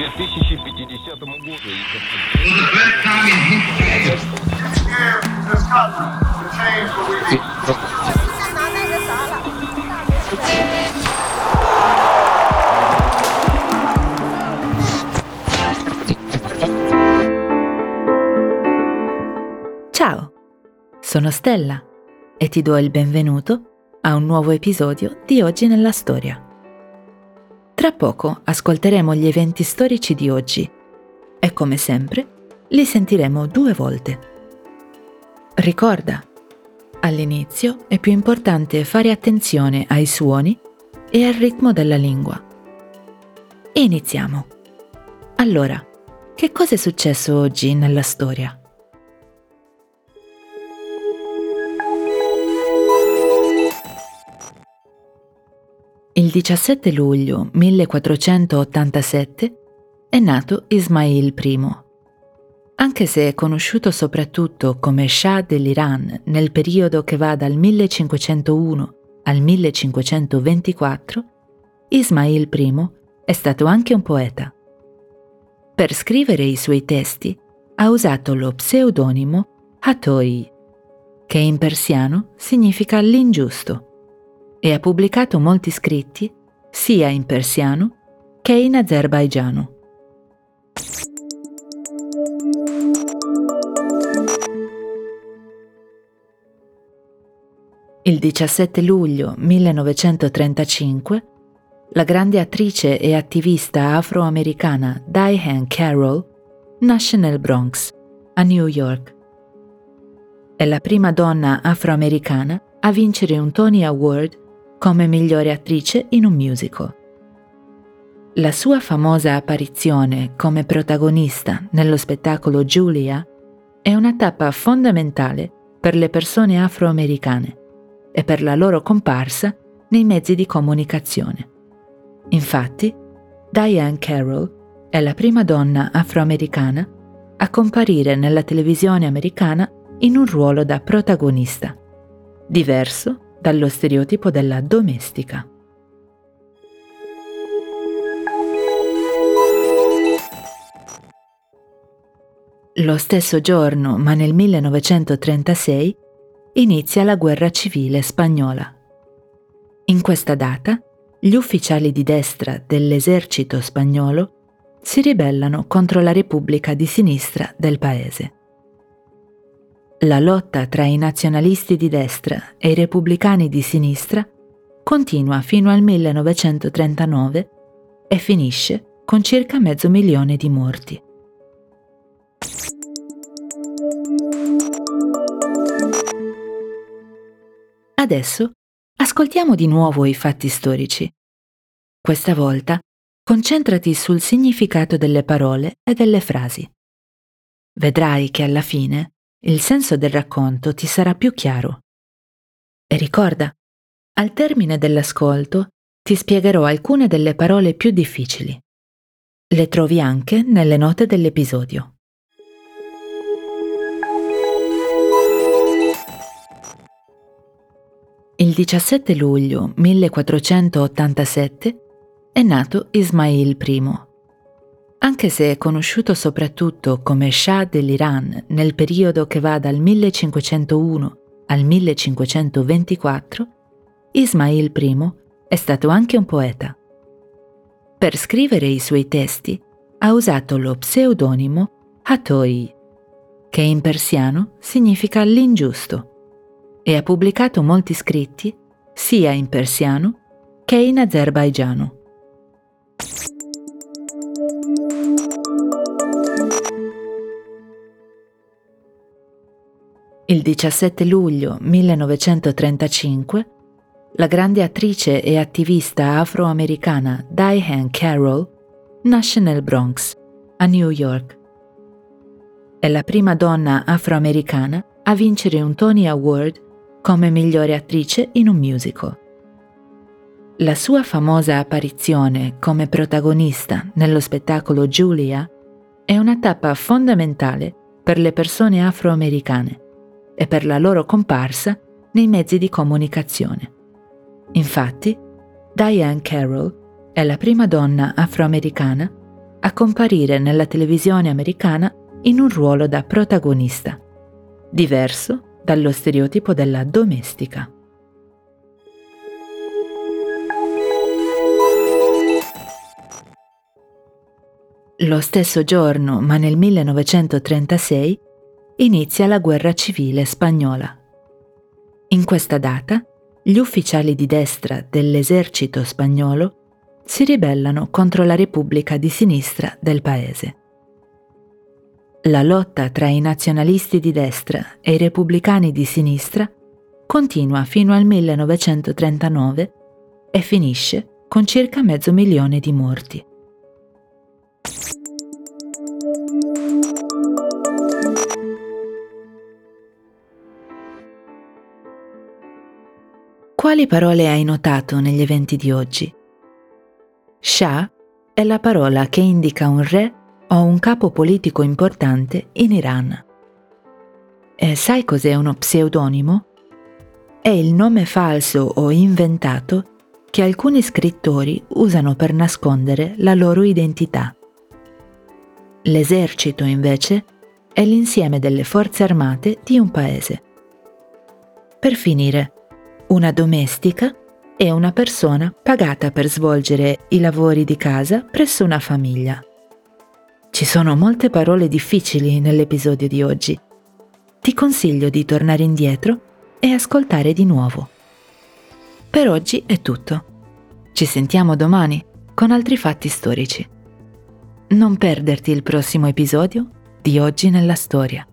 2050 году. Ciao, sono Stella e ti do il benvenuto a un nuovo episodio di Oggi nella Storia. Tra poco ascolteremo gli eventi storici di oggi e come sempre li sentiremo due volte. Ricorda, all'inizio è più importante fare attenzione ai suoni e al ritmo della lingua. Iniziamo. Allora, che cosa è successo oggi nella storia? Il 17 luglio 1487 è nato Ismail I. Anche se è conosciuto soprattutto come Shah dell'Iran nel periodo che va dal 1501 al 1524, Ismail I è stato anche un poeta. Per scrivere i suoi testi ha usato lo pseudonimo Hatoi, che in persiano significa l'ingiusto e ha pubblicato molti scritti sia in persiano che in azerbaigiano. Il 17 luglio 1935 la grande attrice e attivista afroamericana Diane Carroll nasce nel Bronx, a New York. È la prima donna afroamericana a vincere un Tony Award come migliore attrice in un musical. La sua famosa apparizione come protagonista nello spettacolo Julia è una tappa fondamentale per le persone afroamericane e per la loro comparsa nei mezzi di comunicazione. Infatti, Diane Carroll è la prima donna afroamericana a comparire nella televisione americana in un ruolo da protagonista, diverso dallo stereotipo della domestica. Lo stesso giorno, ma nel 1936, inizia la guerra civile spagnola. In questa data, gli ufficiali di destra dell'esercito spagnolo si ribellano contro la Repubblica di sinistra del paese. La lotta tra i nazionalisti di destra e i repubblicani di sinistra continua fino al 1939 e finisce con circa mezzo milione di morti. Adesso ascoltiamo di nuovo i fatti storici. Questa volta concentrati sul significato delle parole e delle frasi. Vedrai che alla fine il senso del racconto ti sarà più chiaro. E ricorda, al termine dell'ascolto ti spiegherò alcune delle parole più difficili. Le trovi anche nelle note dell'episodio. Il 17 luglio 1487 è nato Ismail I anche se è conosciuto soprattutto come Shah dell'Iran nel periodo che va dal 1501 al 1524, Ismail I è stato anche un poeta. Per scrivere i suoi testi ha usato lo pseudonimo Hatoi, che in persiano significa l'ingiusto, e ha pubblicato molti scritti sia in persiano che in azerbaigiano. Il 17 luglio 1935 la grande attrice e attivista afroamericana Diane Carroll nasce nel Bronx, a New York. È la prima donna afroamericana a vincere un Tony Award come migliore attrice in un musical. La sua famosa apparizione come protagonista nello spettacolo Julia è una tappa fondamentale per le persone afroamericane e per la loro comparsa nei mezzi di comunicazione. Infatti, Diane Carroll è la prima donna afroamericana a comparire nella televisione americana in un ruolo da protagonista, diverso dallo stereotipo della domestica. Lo stesso giorno, ma nel 1936, inizia la guerra civile spagnola. In questa data, gli ufficiali di destra dell'esercito spagnolo si ribellano contro la Repubblica di sinistra del paese. La lotta tra i nazionalisti di destra e i repubblicani di sinistra continua fino al 1939 e finisce con circa mezzo milione di morti. Quali parole hai notato negli eventi di oggi? Shah è la parola che indica un re o un capo politico importante in Iran. E sai cos'è uno pseudonimo? È il nome falso o inventato che alcuni scrittori usano per nascondere la loro identità. L'esercito, invece, è l'insieme delle forze armate di un paese. Per finire, una domestica è una persona pagata per svolgere i lavori di casa presso una famiglia. Ci sono molte parole difficili nell'episodio di oggi. Ti consiglio di tornare indietro e ascoltare di nuovo. Per oggi è tutto. Ci sentiamo domani con altri fatti storici. Non perderti il prossimo episodio di Oggi nella Storia.